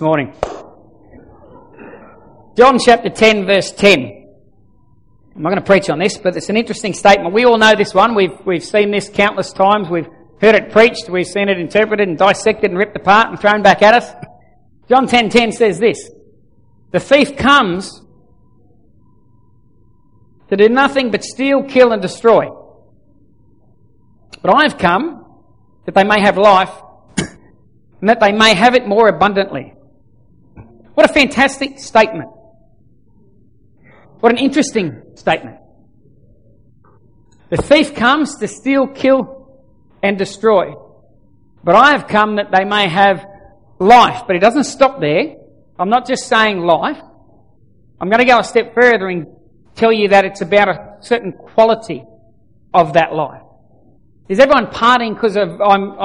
morning. John chapter 10 verse 10. I'm not going to preach on this, but it's an interesting statement. We all know this one. We've, we've seen this countless times. We've heard it preached. We've seen it interpreted and dissected and ripped apart and thrown back at us. John 10.10 10 says this. The thief comes to do nothing but steal, kill and destroy. But I have come that they may have life and that they may have it more abundantly. What a fantastic statement. What an interesting statement. The thief comes to steal, kill, and destroy. But I have come that they may have life. But he doesn't stop there. I'm not just saying life. I'm going to go a step further and tell you that it's about a certain quality of that life. Is everyone partying because i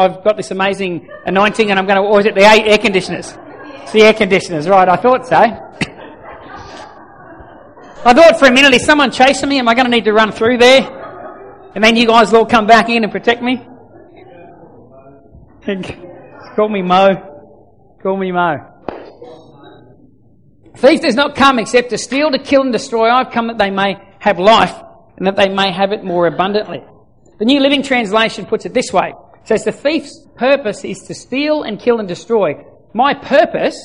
have got this amazing anointing and I'm going to, or is it the air conditioners? It's the air conditioners, right? I thought so. I thought for a minute, is someone chasing me? Am I going to need to run through there? And then you guys will all come back in and protect me? Call me Mo. Call me Mo. Thief does not come except to steal, to kill, and destroy. I've come that they may have life and that they may have it more abundantly. The New Living Translation puts it this way. It says, the thief's purpose is to steal and kill and destroy. My purpose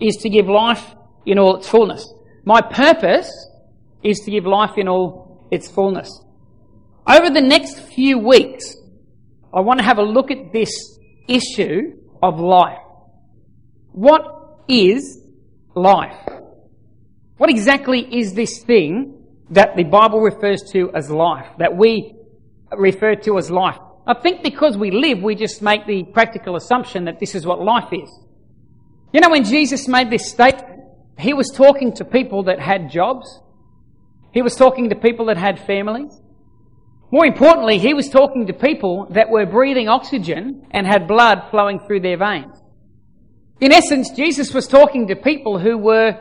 is to give life in all its fullness. My purpose is to give life in all its fullness. Over the next few weeks, I want to have a look at this issue of life. What is life? What exactly is this thing that the Bible refers to as life, that we refer to as life. I think because we live, we just make the practical assumption that this is what life is. You know, when Jesus made this statement, he was talking to people that had jobs. He was talking to people that had families. More importantly, he was talking to people that were breathing oxygen and had blood flowing through their veins. In essence, Jesus was talking to people who were,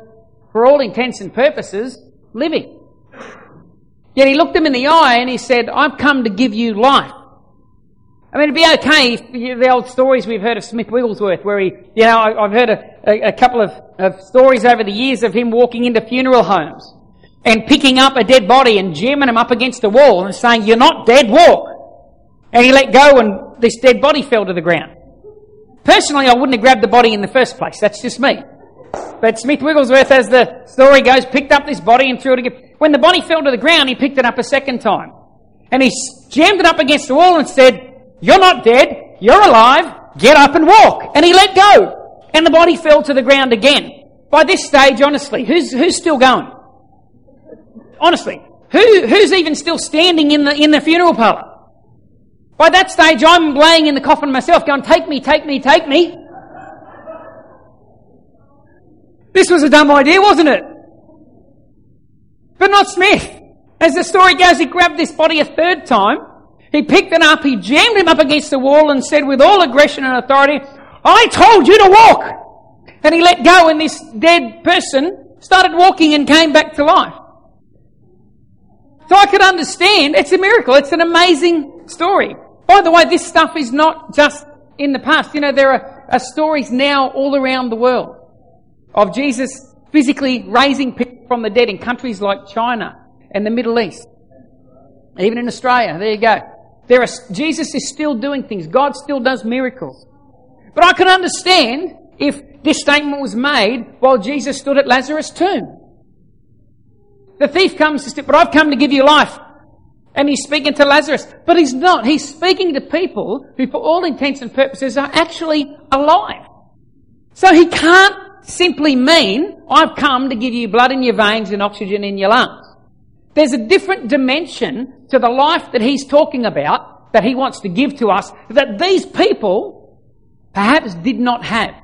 for all intents and purposes, living. Yet he looked them in the eye and he said, I've come to give you life. I mean, it'd be okay if you, the old stories we've heard of Smith Wigglesworth, where he, you know, I, have heard a, a, a couple of, of, stories over the years of him walking into funeral homes and picking up a dead body and jamming him up against the wall and saying, you're not dead, walk. And he let go and this dead body fell to the ground. Personally, I wouldn't have grabbed the body in the first place. That's just me. But Smith Wigglesworth, as the story goes, picked up this body and threw it again. When the body fell to the ground, he picked it up a second time. And he jammed it up against the wall and said, You're not dead. You're alive. Get up and walk. And he let go. And the body fell to the ground again. By this stage, honestly, who's, who's still going? Honestly, who, who's even still standing in the, in the funeral parlour? By that stage, I'm laying in the coffin myself going, take me, take me, take me. This was a dumb idea, wasn't it? But not Smith. As the story goes, he grabbed this body a third time. He picked it up, he jammed him up against the wall and said with all aggression and authority, I told you to walk! And he let go and this dead person started walking and came back to life. So I could understand, it's a miracle, it's an amazing story. By the way, this stuff is not just in the past. You know, there are, are stories now all around the world of Jesus physically raising people from the dead in countries like China and the Middle East. Even in Australia, there you go. There are, Jesus is still doing things. God still does miracles. But I can understand if this statement was made while Jesus stood at Lazarus' tomb. The thief comes to steal, but I've come to give you life. And he's speaking to Lazarus. But he's not. He's speaking to people who, for all intents and purposes, are actually alive. So he can't simply mean, I've come to give you blood in your veins and oxygen in your lungs. There's a different dimension to the life that he's talking about, that he wants to give to us, that these people perhaps did not have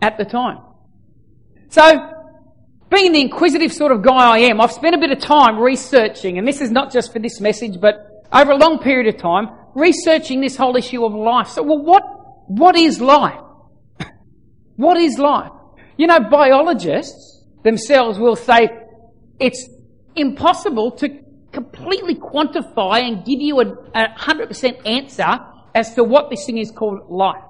at the time. So, being the inquisitive sort of guy I am, I've spent a bit of time researching, and this is not just for this message, but over a long period of time, researching this whole issue of life. So, well, what, what is life? what is life? You know, biologists themselves will say it's impossible to completely quantify and give you a, a 100% answer as to what this thing is called life.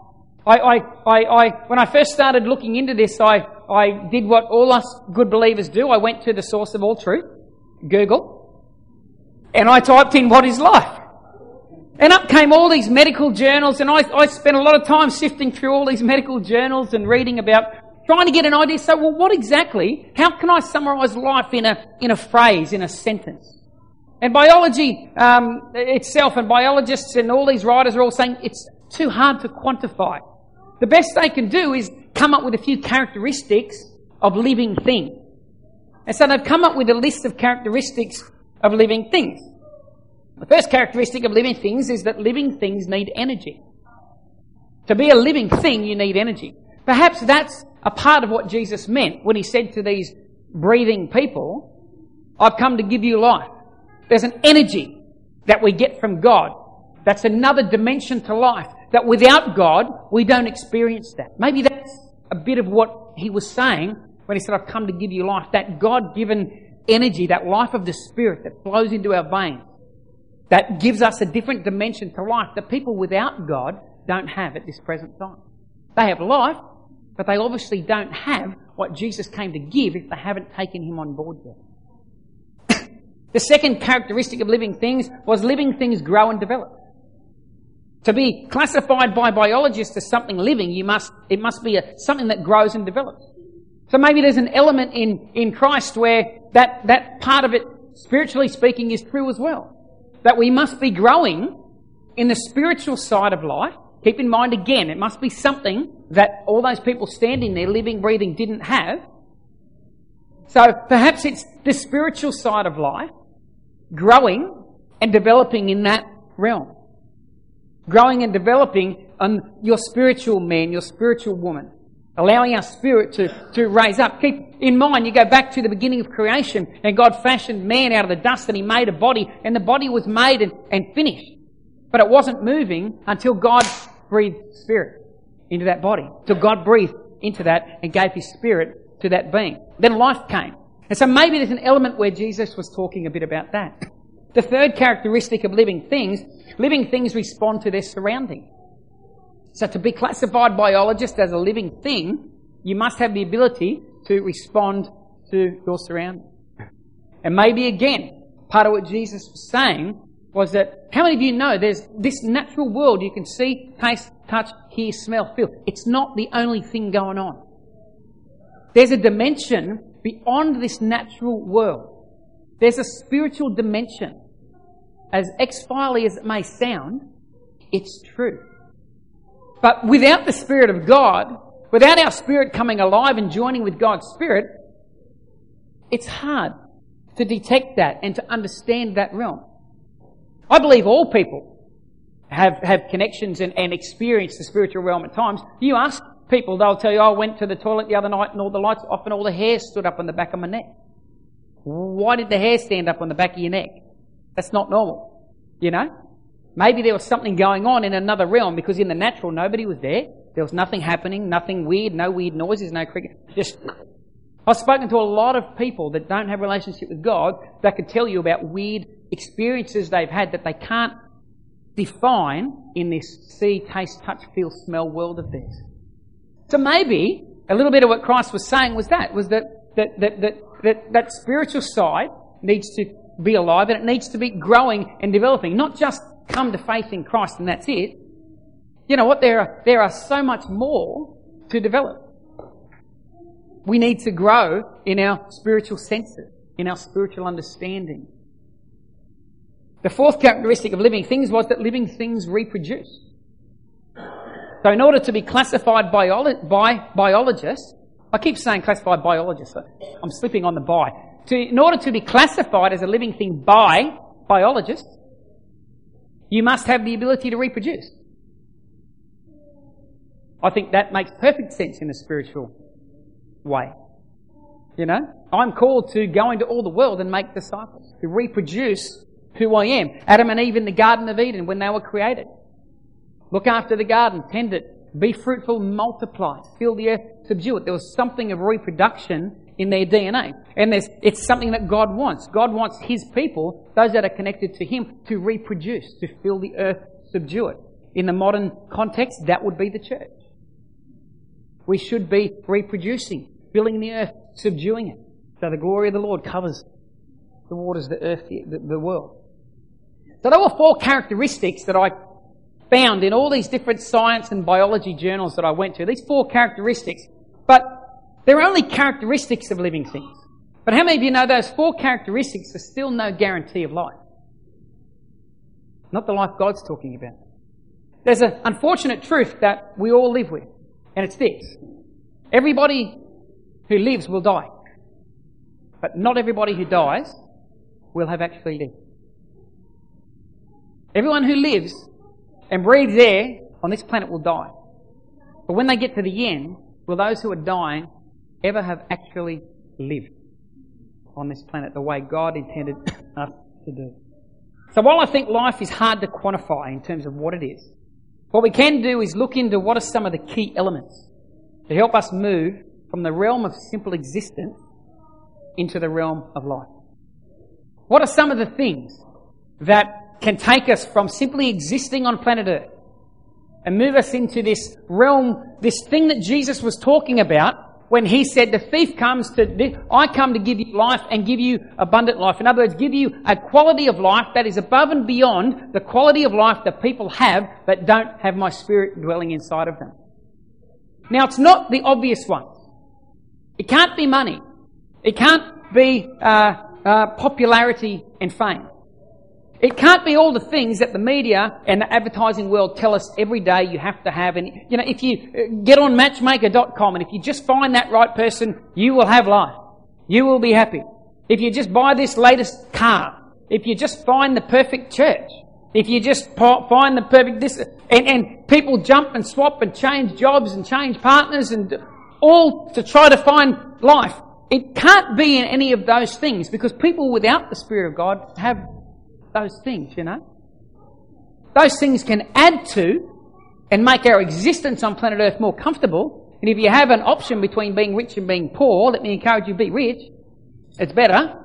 I, I, I, I, when I first started looking into this, I, I did what all us good believers do. I went to the source of all truth, Google, and I typed in what is life. And up came all these medical journals, and I, I spent a lot of time sifting through all these medical journals and reading about trying to get an idea. So, well, what exactly? How can I summarise life in a in a phrase, in a sentence? And biology um, itself, and biologists and all these writers are all saying it's too hard to quantify. The best they can do is come up with a few characteristics of living things. And so they've come up with a list of characteristics of living things. The first characteristic of living things is that living things need energy. To be a living thing, you need energy. Perhaps that's a part of what Jesus meant when he said to these breathing people, I've come to give you life. There's an energy that we get from God. That's another dimension to life that without God, we don't experience that. Maybe that's a bit of what he was saying when he said, I've come to give you life. That God given energy, that life of the Spirit that flows into our veins, that gives us a different dimension to life that people without God don't have at this present time. They have life, but they obviously don't have what Jesus came to give if they haven't taken him on board yet. the second characteristic of living things was living things grow and develop. To be classified by biologists as something living, you must, it must be a, something that grows and develops. So maybe there's an element in, in Christ where that, that part of it, spiritually speaking, is true as well. That we must be growing in the spiritual side of life. Keep in mind again, it must be something that all those people standing there, living, breathing, didn't have. So perhaps it's the spiritual side of life, growing and developing in that realm growing and developing on your spiritual man, your spiritual woman, allowing our spirit to, to raise up. Keep in mind, you go back to the beginning of creation and God fashioned man out of the dust and he made a body and the body was made and, and finished. But it wasn't moving until God breathed spirit into that body. So God breathed into that and gave his spirit to that being. Then life came. And so maybe there's an element where Jesus was talking a bit about that. The third characteristic of living things Living things respond to their surrounding. So to be classified biologist as a living thing, you must have the ability to respond to your surroundings. And maybe again, part of what Jesus was saying was that how many of you know there's this natural world you can see, taste, touch, hear, smell, feel. It's not the only thing going on. There's a dimension beyond this natural world. There's a spiritual dimension as ex-fily as it may sound, it's true. But without the Spirit of God, without our spirit coming alive and joining with God's Spirit, it's hard to detect that and to understand that realm. I believe all people have, have connections and, and experience the spiritual realm at times. You ask people, they'll tell you, oh, I went to the toilet the other night and all the lights off and all the hair stood up on the back of my neck. Why did the hair stand up on the back of your neck? That's not normal. You know? Maybe there was something going on in another realm because in the natural nobody was there. There was nothing happening, nothing weird, no weird noises, no cricket. Just, I've spoken to a lot of people that don't have relationship with God that could tell you about weird experiences they've had that they can't define in this see, taste, touch, feel, smell world of theirs. So maybe a little bit of what Christ was saying was that, was that, that, that, that, that, that spiritual side needs to be alive and it needs to be growing and developing, not just come to faith in Christ and that's it. You know what? There are, there are so much more to develop. We need to grow in our spiritual senses, in our spiritual understanding. The fourth characteristic of living things was that living things reproduce. So in order to be classified by biologists, I keep saying classified biologists, I'm slipping on the by to, in order to be classified as a living thing by biologists, you must have the ability to reproduce. I think that makes perfect sense in a spiritual way. You know, I'm called to go into all the world and make disciples, to reproduce who I am. Adam and Eve in the Garden of Eden when they were created. Look after the garden, tend it, be fruitful, multiply, fill the earth, subdue it. There was something of reproduction in their DNA. And it's something that God wants. God wants His people, those that are connected to Him, to reproduce, to fill the earth, subdue it. In the modern context, that would be the church. We should be reproducing, filling the earth, subduing it. So the glory of the Lord covers the waters, the earth, the, the world. So there were four characteristics that I found in all these different science and biology journals that I went to. These four characteristics. But they're only characteristics of living things. But how many of you know those four characteristics are still no guarantee of life? Not the life God's talking about. There's an unfortunate truth that we all live with, and it's this. Everybody who lives will die. But not everybody who dies will have actually lived. Everyone who lives and breathes air on this planet will die. But when they get to the end, will those who are dying ever have actually lived on this planet the way God intended us to do? So while I think life is hard to quantify in terms of what it is, what we can do is look into what are some of the key elements to help us move from the realm of simple existence into the realm of life. What are some of the things that can take us from simply existing on planet Earth and move us into this realm, this thing that Jesus was talking about when he said, the thief comes to, I come to give you life and give you abundant life. In other words, give you a quality of life that is above and beyond the quality of life that people have that don't have my spirit dwelling inside of them. Now, it's not the obvious one. It can't be money. It can't be uh, uh, popularity and fame. It can't be all the things that the media and the advertising world tell us every day you have to have. And, you know, if you uh, get on matchmaker.com and if you just find that right person, you will have life. You will be happy. If you just buy this latest car, if you just find the perfect church, if you just find the perfect this, and, and people jump and swap and change jobs and change partners and all to try to find life. It can't be in any of those things because people without the Spirit of God have those things, you know. Those things can add to and make our existence on planet Earth more comfortable. And if you have an option between being rich and being poor, let me encourage you be rich. It's better.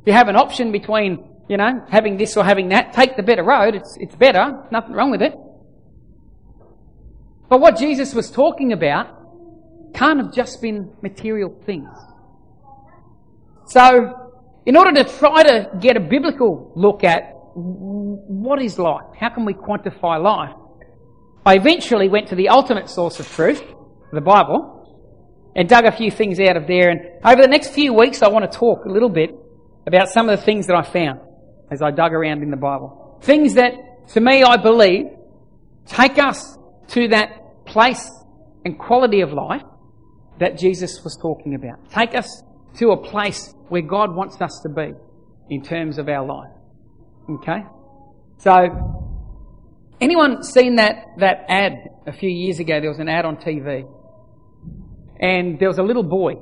If you have an option between, you know, having this or having that, take the better road. It's, it's better. Nothing wrong with it. But what Jesus was talking about can't have just been material things. So, in order to try to get a biblical look at what is life, how can we quantify life, I eventually went to the ultimate source of truth, the Bible, and dug a few things out of there. And over the next few weeks, I want to talk a little bit about some of the things that I found as I dug around in the Bible. Things that, to me, I believe, take us to that place and quality of life that Jesus was talking about. Take us to a place where God wants us to be in terms of our life. Okay? So, anyone seen that, that ad a few years ago? There was an ad on TV. And there was a little boy.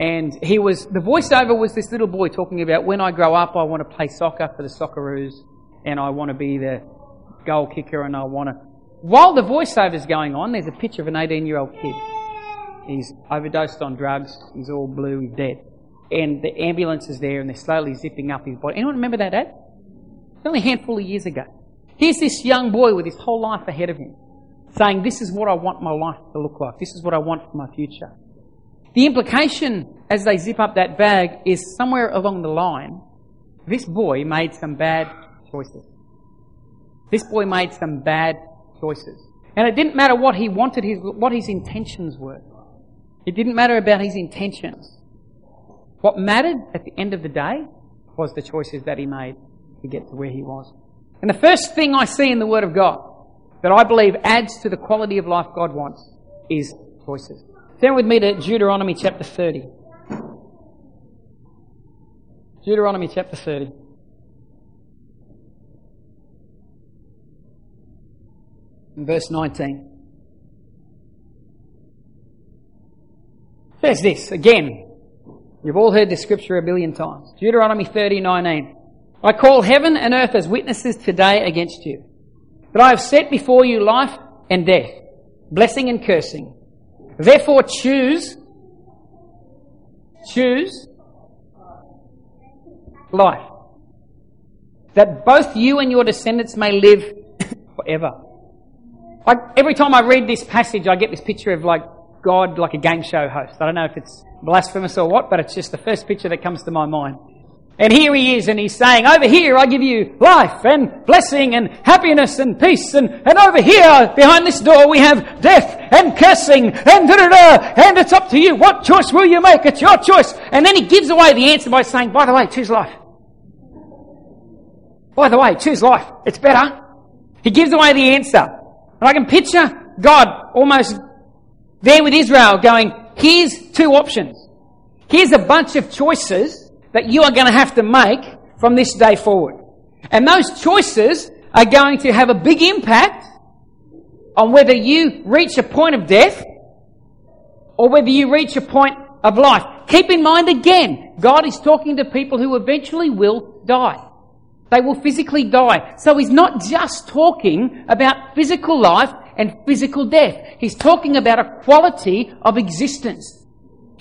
And he was, the voiceover was this little boy talking about when I grow up, I want to play soccer for the Socceroos and I want to be the goal kicker and I want to. While the voiceover is going on, there's a picture of an 18 year old kid. He's overdosed on drugs. He's all blue. He's dead. And the ambulance is there and they're slowly zipping up his body. Anyone remember that ad? Only a handful of years ago. Here's this young boy with his whole life ahead of him saying, This is what I want my life to look like. This is what I want for my future. The implication as they zip up that bag is somewhere along the line, this boy made some bad choices. This boy made some bad choices. And it didn't matter what he wanted, his, what his intentions were. It didn't matter about his intentions. What mattered at the end of the day was the choices that he made to get to where he was. And the first thing I see in the Word of God that I believe adds to the quality of life God wants is choices. Turn with me to Deuteronomy chapter 30. Deuteronomy chapter 30. verse 19. Says this again. You've all heard this scripture a billion times. Deuteronomy 30, 19. I call heaven and earth as witnesses today against you, that I have set before you life and death, blessing and cursing. Therefore choose, choose life, that both you and your descendants may live forever. I, every time I read this passage, I get this picture of like God like a game show host. I don't know if it's blasphemous or what, but it's just the first picture that comes to my mind. And here he is, and he's saying, over here I give you life and blessing and happiness and peace, and, and over here, behind this door, we have death and cursing and da da da, and it's up to you. What choice will you make? It's your choice. And then he gives away the answer by saying, by the way, choose life. By the way, choose life. It's better. He gives away the answer. And I can picture God almost there with Israel going, here's two options. Here's a bunch of choices that you are going to have to make from this day forward. And those choices are going to have a big impact on whether you reach a point of death or whether you reach a point of life. Keep in mind again, God is talking to people who eventually will die. They will physically die. So he's not just talking about physical life and physical death. He's talking about a quality of existence.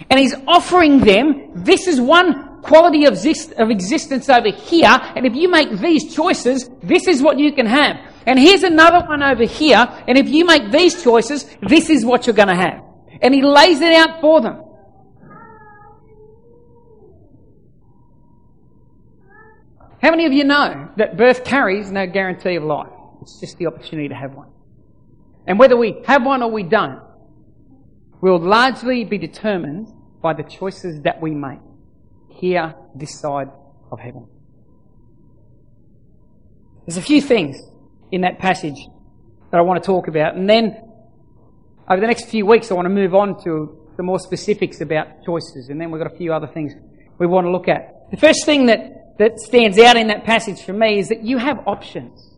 And he's offering them, this is one quality of, exist- of existence over here, and if you make these choices, this is what you can have. And here's another one over here, and if you make these choices, this is what you're going to have. And he lays it out for them. How many of you know that birth carries no guarantee of life? It's just the opportunity to have one. And whether we have one or we don't will largely be determined by the choices that we make here, this side of heaven. There's a few things in that passage that I want to talk about, and then over the next few weeks I want to move on to the more specifics about choices, and then we've got a few other things we want to look at. The first thing that, that stands out in that passage for me is that you have options.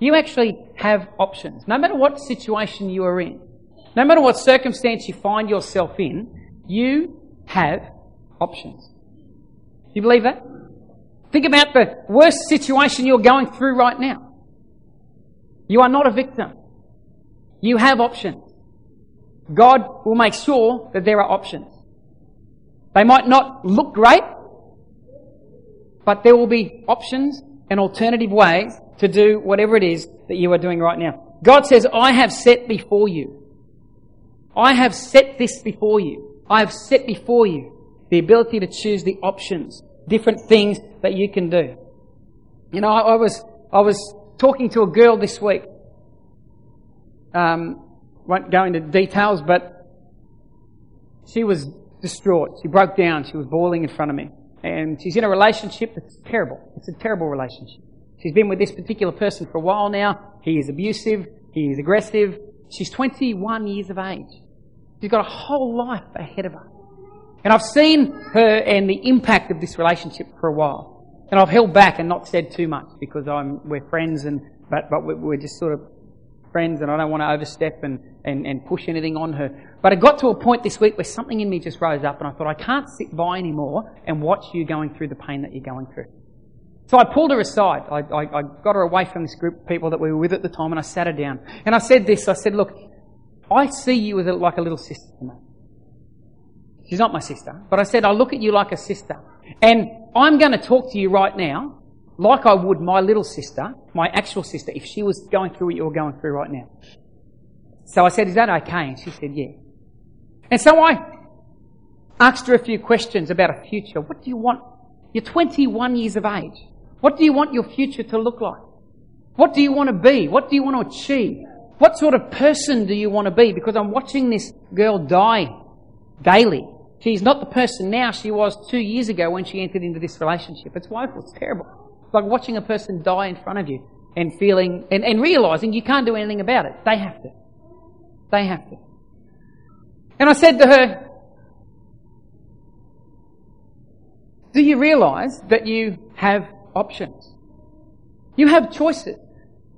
You actually have options. No matter what situation you are in, no matter what circumstance you find yourself in, you have options. You believe that? Think about the worst situation you're going through right now. You are not a victim. You have options. God will make sure that there are options. They might not look great, but there will be options and alternative ways to do whatever it is that you are doing right now. God says, I have set before you. I have set this before you. I have set before you the ability to choose the options, different things that you can do. You know, I, I was, I was talking to a girl this week. Um, won't go into details, but she was distraught. She broke down. She was bawling in front of me. And she's in a relationship that's terrible. It's a terrible relationship. She's been with this particular person for a while now. He is abusive. He is aggressive. She's 21 years of age. She's got a whole life ahead of her. And I've seen her and the impact of this relationship for a while. And I've held back and not said too much because I'm, we're friends and, but, but we're just sort of friends and I don't want to overstep and, and, and push anything on her. But it got to a point this week where something in me just rose up and I thought, I can't sit by anymore and watch you going through the pain that you're going through. So I pulled her aside. I, I, I, got her away from this group of people that we were with at the time and I sat her down. And I said this, I said, look, I see you as a, like a little sister to me. She's not my sister, but I said, I look at you like a sister. And I'm going to talk to you right now like I would my little sister, my actual sister, if she was going through what you're going through right now. So I said, is that okay? And she said, yeah. And so I asked her a few questions about her future. What do you want? You're 21 years of age. What do you want your future to look like? What do you want to be? What do you want to achieve? What sort of person do you want to be? Because I'm watching this girl die daily. She's not the person now she was two years ago when she entered into this relationship. It's woeful. It's terrible. It's like watching a person die in front of you and feeling, and, and realizing you can't do anything about it. They have to. They have to. And I said to her, do you realize that you have options? You have choices.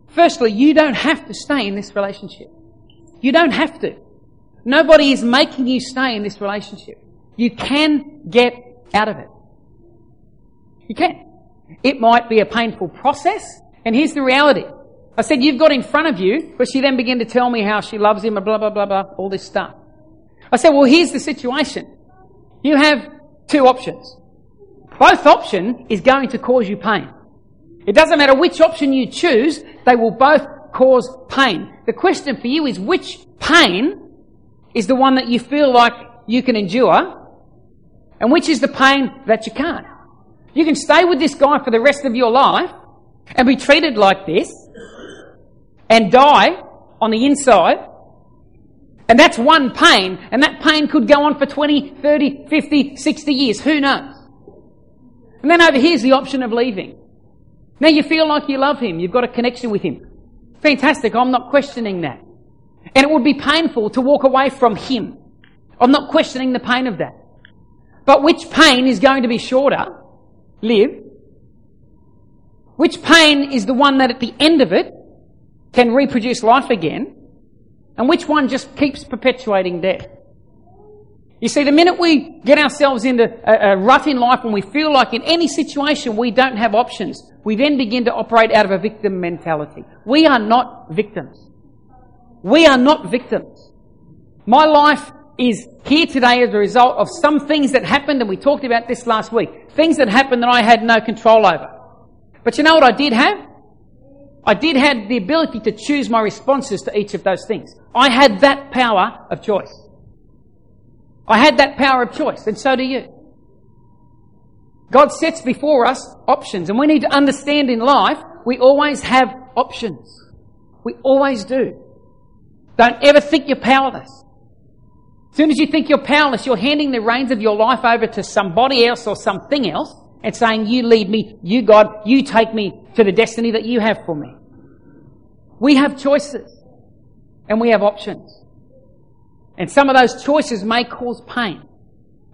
Firstly, you don't have to stay in this relationship. You don't have to. Nobody is making you stay in this relationship. You can get out of it. You can. It might be a painful process, and here's the reality. I said, you've got in front of you, but she then began to tell me how she loves him and blah, blah, blah, blah, all this stuff. I said, well, here's the situation. You have two options. Both option is going to cause you pain. It doesn't matter which option you choose, they will both cause pain. The question for you is which pain is the one that you feel like you can endure and which is the pain that you can't. You can stay with this guy for the rest of your life and be treated like this and die on the inside. And that's one pain, and that pain could go on for 20, 30, 50, 60 years. Who knows? And then over here's the option of leaving. Now you feel like you love him, you've got a connection with him. Fantastic, I'm not questioning that. And it would be painful to walk away from him. I'm not questioning the pain of that. But which pain is going to be shorter? Live. Which pain is the one that at the end of it can reproduce life again? And which one just keeps perpetuating death? You see, the minute we get ourselves into a, a rut in life and we feel like in any situation we don't have options, we then begin to operate out of a victim mentality. We are not victims. We are not victims. My life is here today as a result of some things that happened, and we talked about this last week. Things that happened that I had no control over. But you know what I did have? I did have the ability to choose my responses to each of those things. I had that power of choice. I had that power of choice, and so do you. God sets before us options, and we need to understand in life we always have options. We always do. Don't ever think you're powerless. As soon as you think you're powerless, you're handing the reins of your life over to somebody else or something else and saying, You lead me, you God, you take me to the destiny that you have for me. We have choices and we have options. And some of those choices may cause pain.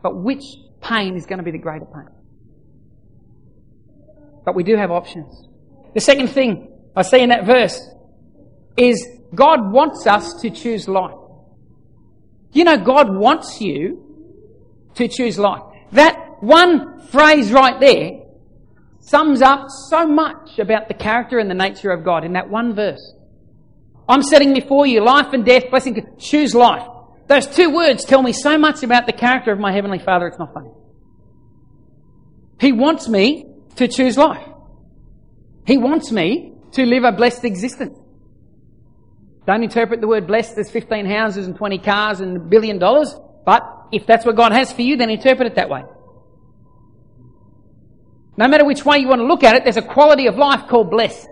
But which pain is going to be the greater pain? But we do have options. The second thing I see in that verse is God wants us to choose life. You know, God wants you to choose life. That one phrase right there sums up so much about the character and the nature of God in that one verse. I'm setting before you life and death, blessing, choose life. Those two words tell me so much about the character of my Heavenly Father, it's not funny. He wants me to choose life. He wants me to live a blessed existence. Don't interpret the word blessed as 15 houses and 20 cars and a billion dollars, but if that's what God has for you, then interpret it that way. No matter which way you want to look at it, there's a quality of life called blessed.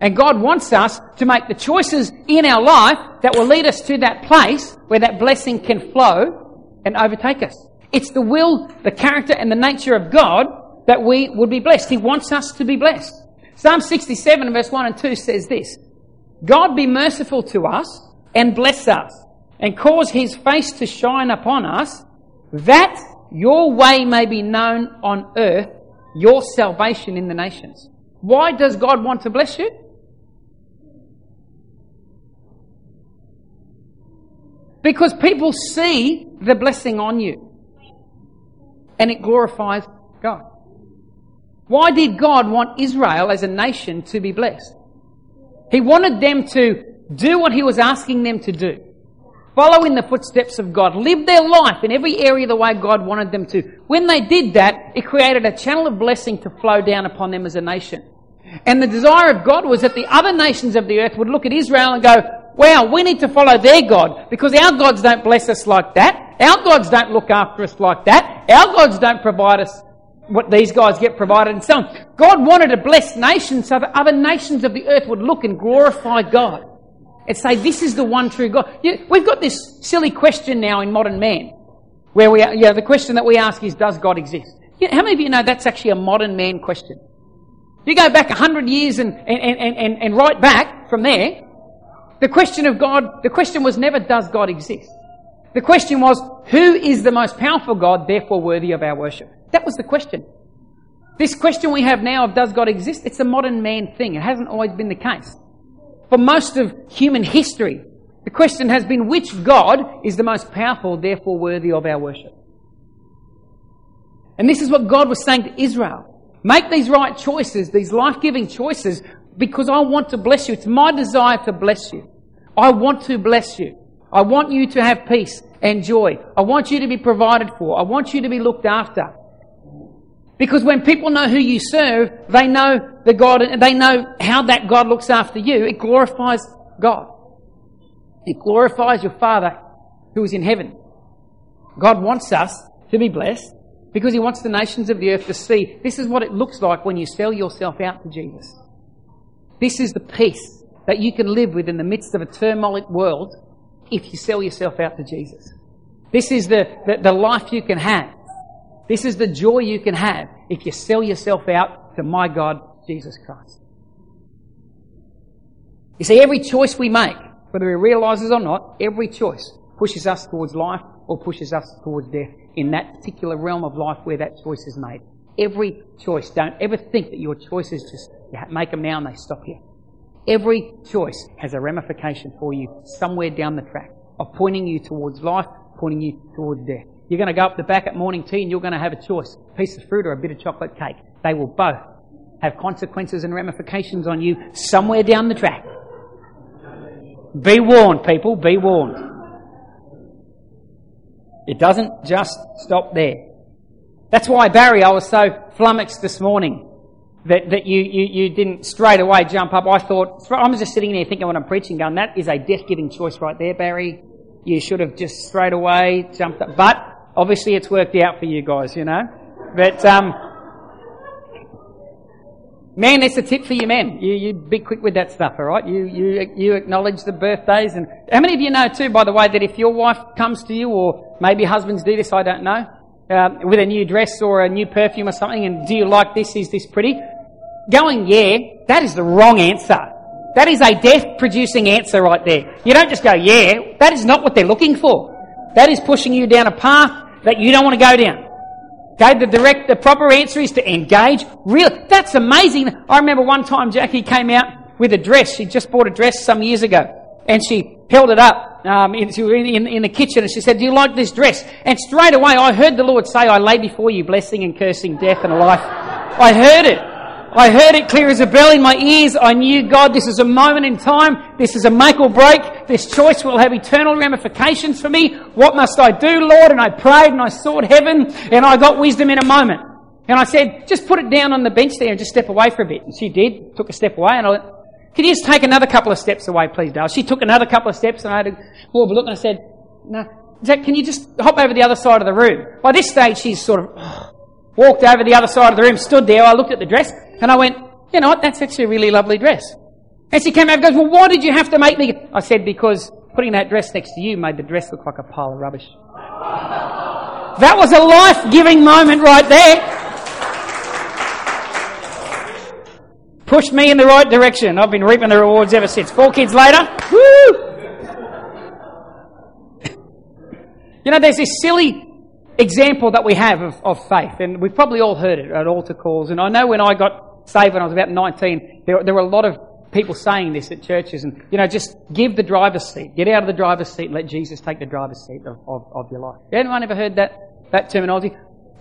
And God wants us to make the choices in our life that will lead us to that place where that blessing can flow and overtake us. It's the will, the character, and the nature of God that we would be blessed. He wants us to be blessed. Psalm 67 verse 1 and 2 says this, God be merciful to us and bless us and cause his face to shine upon us that your way may be known on earth, your salvation in the nations. Why does God want to bless you? Because people see the blessing on you and it glorifies God. Why did God want Israel as a nation to be blessed? He wanted them to do what he was asking them to do. Follow in the footsteps of God. Live their life in every area the way God wanted them to. When they did that, it created a channel of blessing to flow down upon them as a nation. And the desire of God was that the other nations of the earth would look at Israel and go, wow, we need to follow their God because our gods don't bless us like that. Our gods don't look after us like that. Our gods don't provide us what these guys get provided and so on. God wanted a blessed nation so that other nations of the earth would look and glorify God and say, this is the one true God. we've got this silly question now in modern man where we, you know, the question that we ask is, does God exist? You know, how many of you know that's actually a modern man question? You go back a hundred years and, and, and, and, and right back from there, the question of God, the question was never, does God exist? The question was, who is the most powerful God, therefore worthy of our worship? That was the question. This question we have now of does God exist? It's a modern man thing. It hasn't always been the case. For most of human history, the question has been which God is the most powerful, therefore worthy of our worship? And this is what God was saying to Israel. Make these right choices, these life-giving choices, because I want to bless you. It's my desire to bless you. I want to bless you. I want you to have peace and joy. I want you to be provided for. I want you to be looked after. Because when people know who you serve, they know the God, and they know how that God looks after you. It glorifies God. It glorifies your Father who is in heaven. God wants us to be blessed because He wants the nations of the earth to see this is what it looks like when you sell yourself out to Jesus. This is the peace that you can live with in the midst of a turmoilic world if you sell yourself out to Jesus. This is the, the, the life you can have. This is the joy you can have if you sell yourself out to my God, Jesus Christ. You see, every choice we make, whether we realise it or not, every choice pushes us towards life or pushes us towards death in that particular realm of life where that choice is made. Every choice. Don't ever think that your choice is just you make them now and they stop here. Every choice has a ramification for you somewhere down the track of pointing you towards life, pointing you towards death. You're going to go up the back at morning tea and you're going to have a choice a piece of fruit or a bit of chocolate cake. They will both have consequences and ramifications on you somewhere down the track. Be warned, people, be warned. It doesn't just stop there. That's why, Barry, I was so flummoxed this morning that, that you, you, you didn't straight away jump up. I thought, I'm just sitting there thinking when I'm preaching, going, that is a death giving choice right there, Barry. You should have just straight away jumped up. But obviously it's worked out for you guys, you know. But, um, man, that's a tip for you men. You, you be quick with that stuff, alright? You, you, you acknowledge the birthdays and, how many of you know too, by the way, that if your wife comes to you or maybe husbands do this, I don't know, uh, with a new dress or a new perfume or something, and do you like this? Is this pretty? Going, yeah, that is the wrong answer. That is a death producing answer right there. You don't just go, yeah, that is not what they're looking for. That is pushing you down a path that you don't want to go down. Okay, the direct, the proper answer is to engage. Really, that's amazing. I remember one time Jackie came out with a dress. She just bought a dress some years ago. And she held it up um, in, in, in the kitchen and she said, Do you like this dress? And straight away I heard the Lord say, I lay before you blessing and cursing, death and life. I heard it. I heard it clear as a bell in my ears. I knew, God, this is a moment in time. This is a make or break. This choice will have eternal ramifications for me. What must I do, Lord? And I prayed and I sought heaven and I got wisdom in a moment. And I said, just put it down on the bench there and just step away for a bit. And she did, took a step away and I went, can you just take another couple of steps away, please, Dale? She took another couple of steps and I had a look and I said, no, Jack, can you just hop over the other side of the room? By this stage, she's sort of walked over the other side of the room, stood there. I looked at the dress and I went, you know what? That's actually a really lovely dress. And she came over and goes, well, why did you have to make me? I said, because putting that dress next to you made the dress look like a pile of rubbish. That was a life-giving moment right there. Pushed me in the right direction. I've been reaping the rewards ever since. Four kids later, woo! you know, there's this silly example that we have of, of faith, and we've probably all heard it at altar calls. And I know when I got saved when I was about 19, there, there were a lot of people saying this at churches, and you know, just give the driver's seat, get out of the driver's seat, and let Jesus take the driver's seat of, of, of your life. Anyone ever heard that that terminology?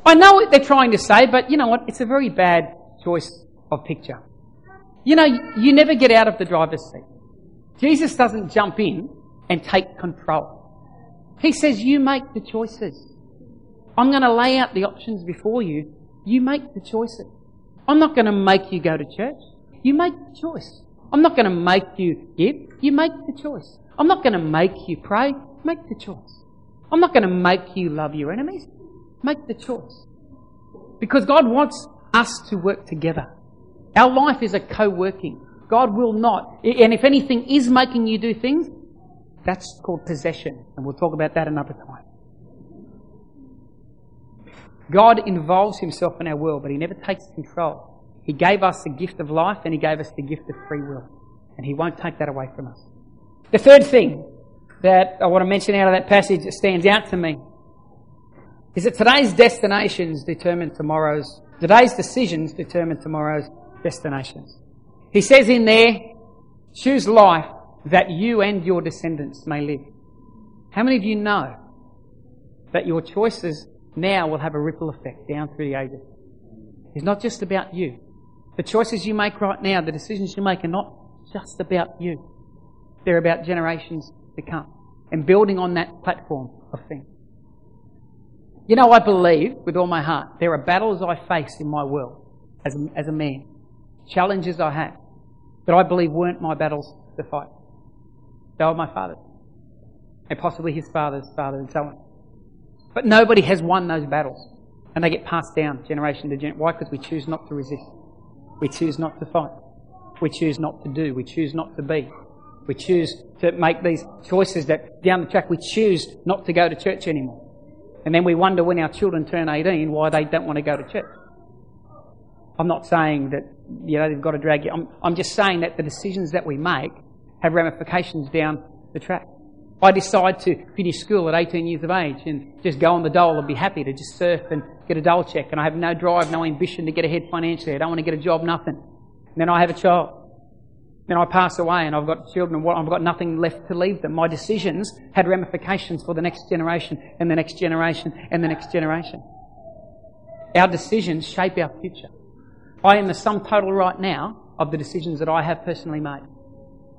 I know what they're trying to say, but you know what? It's a very bad choice of picture. You know, you never get out of the driver's seat. Jesus doesn't jump in and take control. He says, you make the choices. I'm going to lay out the options before you. You make the choices. I'm not going to make you go to church. You make the choice. I'm not going to make you give. You make the choice. I'm not going to make you pray. Make the choice. I'm not going to make you love your enemies. Make the choice. Because God wants us to work together. Our life is a co-working. God will not. And if anything is making you do things, that's called possession. And we'll talk about that another time. God involves himself in our world, but he never takes control. He gave us the gift of life and he gave us the gift of free will. And he won't take that away from us. The third thing that I want to mention out of that passage that stands out to me is that today's destinations determine tomorrow's, today's decisions determine tomorrow's destinations. He says in there, choose life that you and your descendants may live. How many of you know that your choices now will have a ripple effect down through the ages. It's not just about you. The choices you make right now, the decisions you make are not just about you. They're about generations to come and building on that platform of things. You know, I believe with all my heart there are battles I face in my world as a, as a man, challenges I have that I believe weren't my battles to fight. They were my father's. and possibly his father's father and so on. But nobody has won those battles. And they get passed down generation to generation. Why? Because we choose not to resist. We choose not to fight. We choose not to do. We choose not to be. We choose to make these choices that down the track we choose not to go to church anymore. And then we wonder when our children turn 18 why they don't want to go to church. I'm not saying that, you know, they've got to drag you. I'm, I'm just saying that the decisions that we make have ramifications down the track. I decide to finish school at 18 years of age and just go on the dole and be happy to just surf and get a dole check and I have no drive, no ambition to get ahead financially. I don't want to get a job, nothing. And then I have a child. Then I pass away and I've got children and I've got nothing left to leave them. My decisions had ramifications for the next generation and the next generation and the next generation. Our decisions shape our future. I am the sum total right now of the decisions that I have personally made.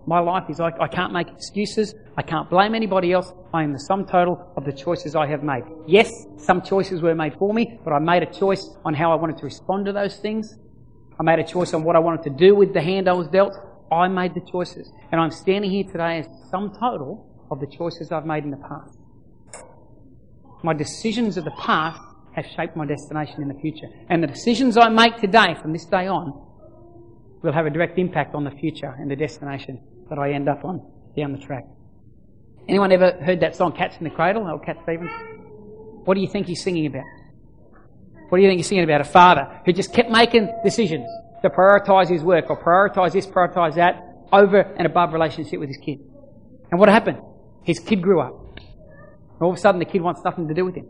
My life is like I can't make excuses. I can't blame anybody else. I am the sum total of the choices I have made. Yes, some choices were made for me, but I made a choice on how I wanted to respond to those things. I made a choice on what I wanted to do with the hand I was dealt. I made the choices. And I'm standing here today as the sum total of the choices I've made in the past. My decisions of the past have shaped my destination in the future. And the decisions I make today, from this day on, will have a direct impact on the future and the destination that I end up on down the track. Anyone ever heard that song, Cats in the Cradle, old Cat Stevens? What do you think he's singing about? What do you think he's singing about? A father who just kept making decisions to prioritise his work or prioritise this, prioritise that over and above relationship with his kid. And what happened? His kid grew up. And all of a sudden the kid wants nothing to do with him.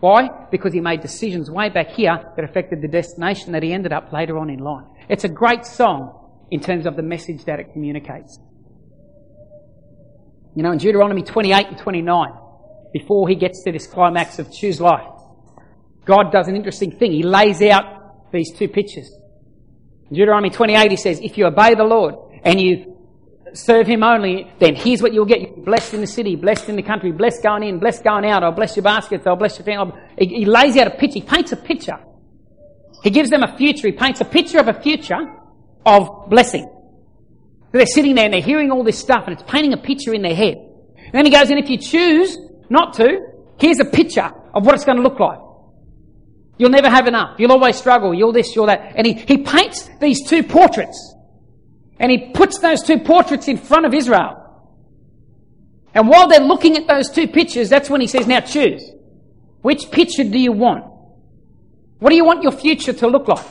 Why? Because he made decisions way back here that affected the destination that he ended up later on in life. It's a great song in terms of the message that it communicates. You know, in Deuteronomy 28 and 29, before he gets to this climax of choose life, God does an interesting thing. He lays out these two pictures. In Deuteronomy 28, he says, if you obey the Lord and you serve him only, then here's what you'll get. You'll be blessed in the city, blessed in the country, blessed going in, blessed going out. I'll bless your baskets, I'll bless your family. He lays out a picture. He paints a picture. He gives them a future. He paints a picture of a future of blessing. They're sitting there and they're hearing all this stuff and it's painting a picture in their head. And then he goes, and if you choose not to, here's a picture of what it's going to look like. You'll never have enough. You'll always struggle. You'll this, you'll that. And he, he paints these two portraits. And he puts those two portraits in front of Israel. And while they're looking at those two pictures, that's when he says, now choose. Which picture do you want? What do you want your future to look like?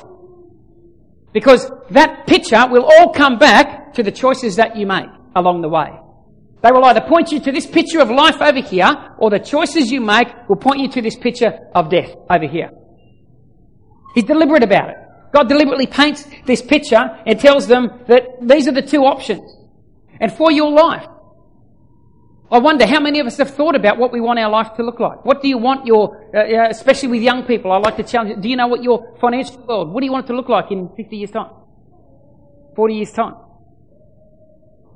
Because that picture will all come back to the choices that you make along the way. They will either point you to this picture of life over here, or the choices you make will point you to this picture of death over here. He's deliberate about it. God deliberately paints this picture and tells them that these are the two options. And for your life, I wonder how many of us have thought about what we want our life to look like. What do you want your, uh, especially with young people, I like to challenge you, do you know what your financial world, what do you want it to look like in 50 years time? 40 years time?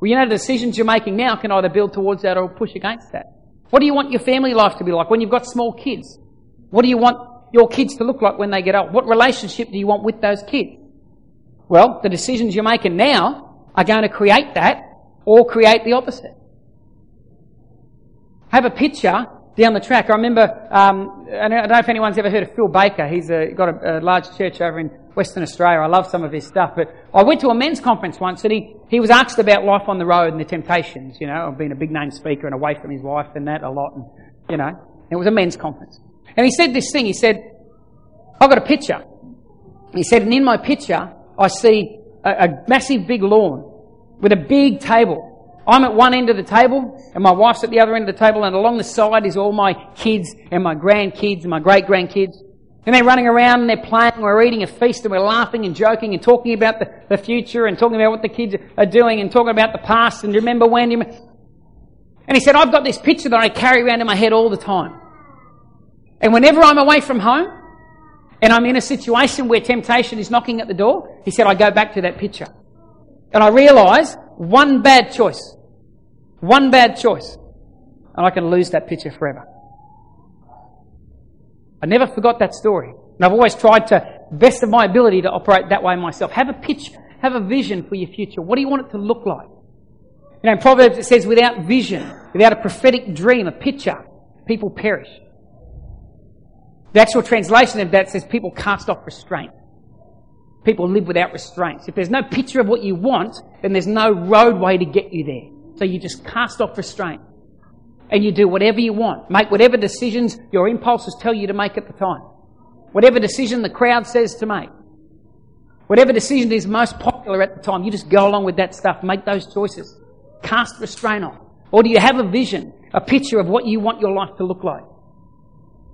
Well, you know, the decisions you're making now can either build towards that or push against that. What do you want your family life to be like when you've got small kids? What do you want your kids to look like when they get old? What relationship do you want with those kids? Well, the decisions you're making now are going to create that or create the opposite. I have a picture down the track. I remember, um, I don't know if anyone's ever heard of Phil Baker. He's uh, got a, a, large church over in Western Australia. I love some of his stuff. But I went to a men's conference once and he, he was asked about life on the road and the temptations, you know, of being a big name speaker and away from his wife and that a lot. And, you know, it was a men's conference. And he said this thing. He said, I've got a picture. He said, and in my picture, I see a, a massive big lawn with a big table. I'm at one end of the table, and my wife's at the other end of the table, and along the side is all my kids and my grandkids and my great grandkids. And they're running around and they're playing, and we're eating a feast, and we're laughing and joking and talking about the, the future and talking about what the kids are doing and talking about the past and remember when. And he said, I've got this picture that I carry around in my head all the time. And whenever I'm away from home, and I'm in a situation where temptation is knocking at the door, he said, I go back to that picture. And I realise one bad choice, one bad choice, and I can lose that picture forever. I never forgot that story. And I've always tried to, best of my ability, to operate that way myself. Have a picture, have a vision for your future. What do you want it to look like? You know, in Proverbs it says, without vision, without a prophetic dream, a picture, people perish. The actual translation of that says people cast off restraint. People live without restraints. If there's no picture of what you want, then there's no roadway to get you there. So you just cast off restraint. And you do whatever you want. Make whatever decisions your impulses tell you to make at the time. Whatever decision the crowd says to make. Whatever decision is most popular at the time, you just go along with that stuff, make those choices. Cast restraint off. Or do you have a vision, a picture of what you want your life to look like?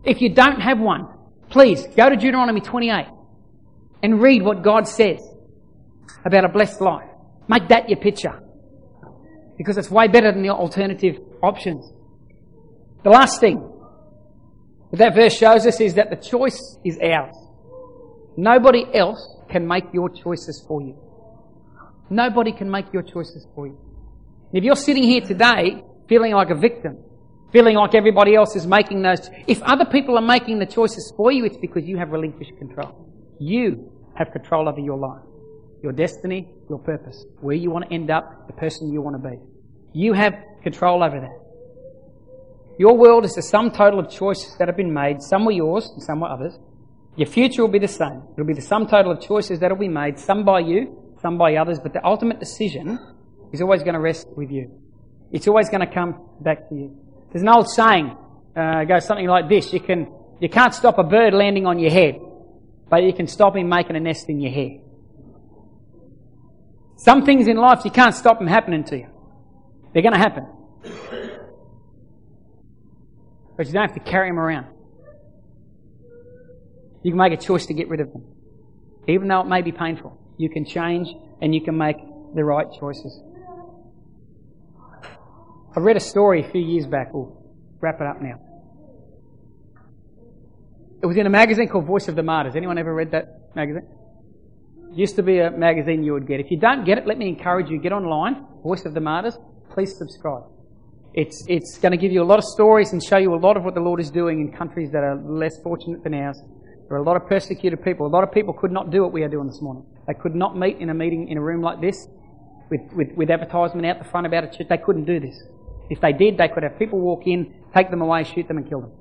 If you don't have one, please go to Deuteronomy 28 and read what God says about a blessed life. Make that your picture. Because it's way better than the alternative options. The last thing that that verse shows us is that the choice is ours. Nobody else can make your choices for you. Nobody can make your choices for you. If you're sitting here today feeling like a victim, feeling like everybody else is making those. If other people are making the choices for you, it's because you have relinquished control. You have control over your life, your destiny, your purpose, where you want to end up, the person you want to be. You have control over that. Your world is the sum total of choices that have been made. Some were yours and some were others. Your future will be the same. It'll be the sum total of choices that will be made, some by you, some by others, but the ultimate decision is always going to rest with you. It's always going to come back to you. There's an old saying, uh, goes something like this: you can you can't stop a bird landing on your head, but you can stop him making a nest in your hair. Some things in life you can't stop them happening to you. They're going to happen, but you don't have to carry them around. You can make a choice to get rid of them, even though it may be painful. You can change and you can make the right choices. I read a story a few years back. We'll wrap it up now. It was in a magazine called Voice of the Martyrs. Anyone ever read that magazine? It used to be a magazine you would get. If you don't get it, let me encourage you, get online, Voice of the Martyrs, please subscribe. It's, it's going to give you a lot of stories and show you a lot of what the Lord is doing in countries that are less fortunate than ours. There are a lot of persecuted people. A lot of people could not do what we are doing this morning. They could not meet in a meeting in a room like this with, with, with advertisement out the front about a church. They couldn't do this. If they did, they could have people walk in, take them away, shoot them, and kill them.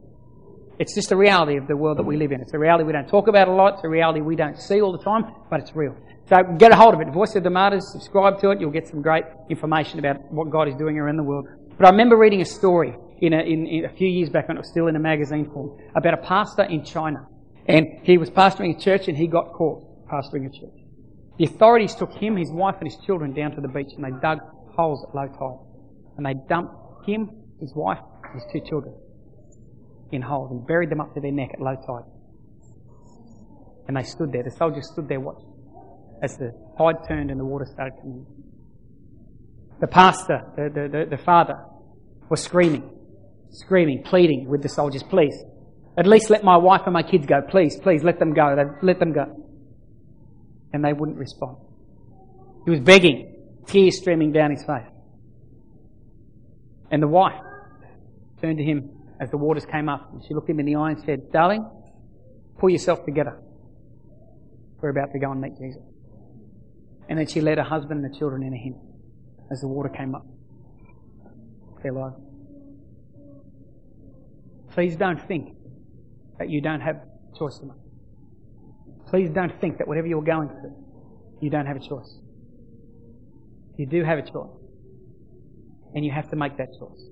It's just the reality of the world that we live in. It's a reality we don't talk about a lot. It's a reality we don't see all the time, but it's real. So get a hold of it. Voice of the Martyrs, subscribe to it. You'll get some great information about what God is doing around the world. But I remember reading a story in a, in, in a few years back when it was still in a magazine form about a pastor in China. And he was pastoring a church and he got caught pastoring a church. The authorities took him, his wife, and his children down to the beach and they dug holes at low tide. And they dumped him, his wife, and his two children in holes and buried them up to their neck at low tide. And they stood there. The soldiers stood there watching as the tide turned and the water started coming. The pastor, the, the, the, the father, was screaming, screaming, pleading with the soldiers, please, at least let my wife and my kids go. Please, please, let them go. Let them go. And they wouldn't respond. He was begging, tears streaming down his face. And the wife turned to him as the waters came up, and she looked him in the eye and said, Darling, pull yourself together. We're about to go and meet Jesus. And then she led her husband and the children into him as the water came up. Their lives. Please don't think that you don't have a choice to make. Please don't think that whatever you're going through, you don't have a choice. You do have a choice. And you have to make that choice.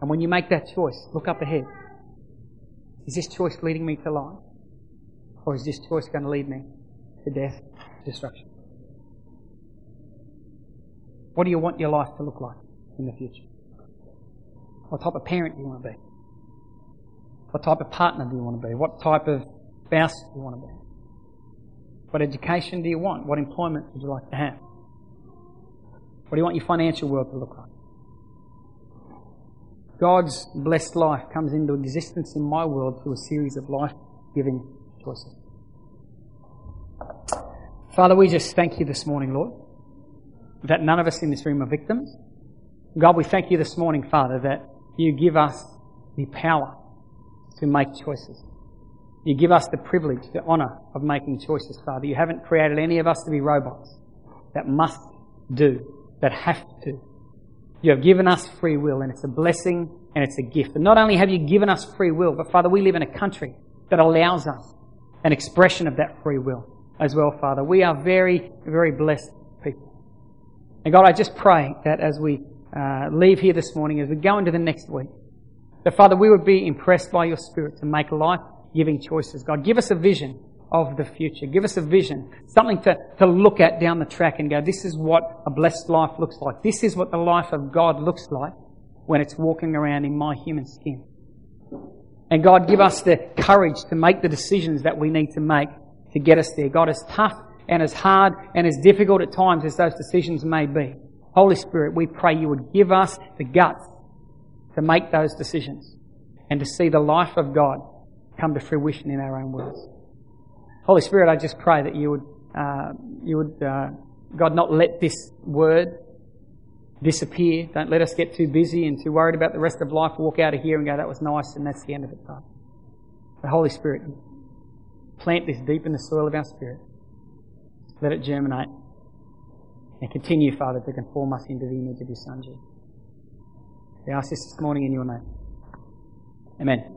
And when you make that choice, look up ahead. Is this choice leading me to life? Or is this choice going to lead me to death, destruction? What do you want your life to look like in the future? What type of parent do you want to be? What type of partner do you want to be? What type of spouse do you want to be? What education do you want? What employment would you like to have? What do you want your financial world to look like? God's blessed life comes into existence in my world through a series of life giving choices. Father, we just thank you this morning, Lord, that none of us in this room are victims. God, we thank you this morning, Father, that you give us the power to make choices. You give us the privilege, the honour of making choices, Father. You haven't created any of us to be robots that must do that have to. You have given us free will, and it's a blessing and it's a gift. And not only have you given us free will, but Father, we live in a country that allows us an expression of that free will as well, Father. We are very, very blessed people. And God, I just pray that as we uh, leave here this morning, as we go into the next week, that Father, we would be impressed by your Spirit to make life giving choices. God, give us a vision of the future. Give us a vision, something to, to look at down the track and go, this is what a blessed life looks like. This is what the life of God looks like when it's walking around in my human skin. And God, give us the courage to make the decisions that we need to make to get us there. God, as tough and as hard and as difficult at times as those decisions may be, Holy Spirit, we pray you would give us the guts to make those decisions and to see the life of God come to fruition in our own words. Holy Spirit, I just pray that you would, uh, you would, uh, God, not let this word disappear. Don't let us get too busy and too worried about the rest of life. Walk out of here and go, that was nice, and that's the end of it, God. The Holy Spirit, plant this deep in the soil of our spirit. Let it germinate. And continue, Father, to conform us into the image of your Son, Jesus. We ask this this morning in your name. Amen.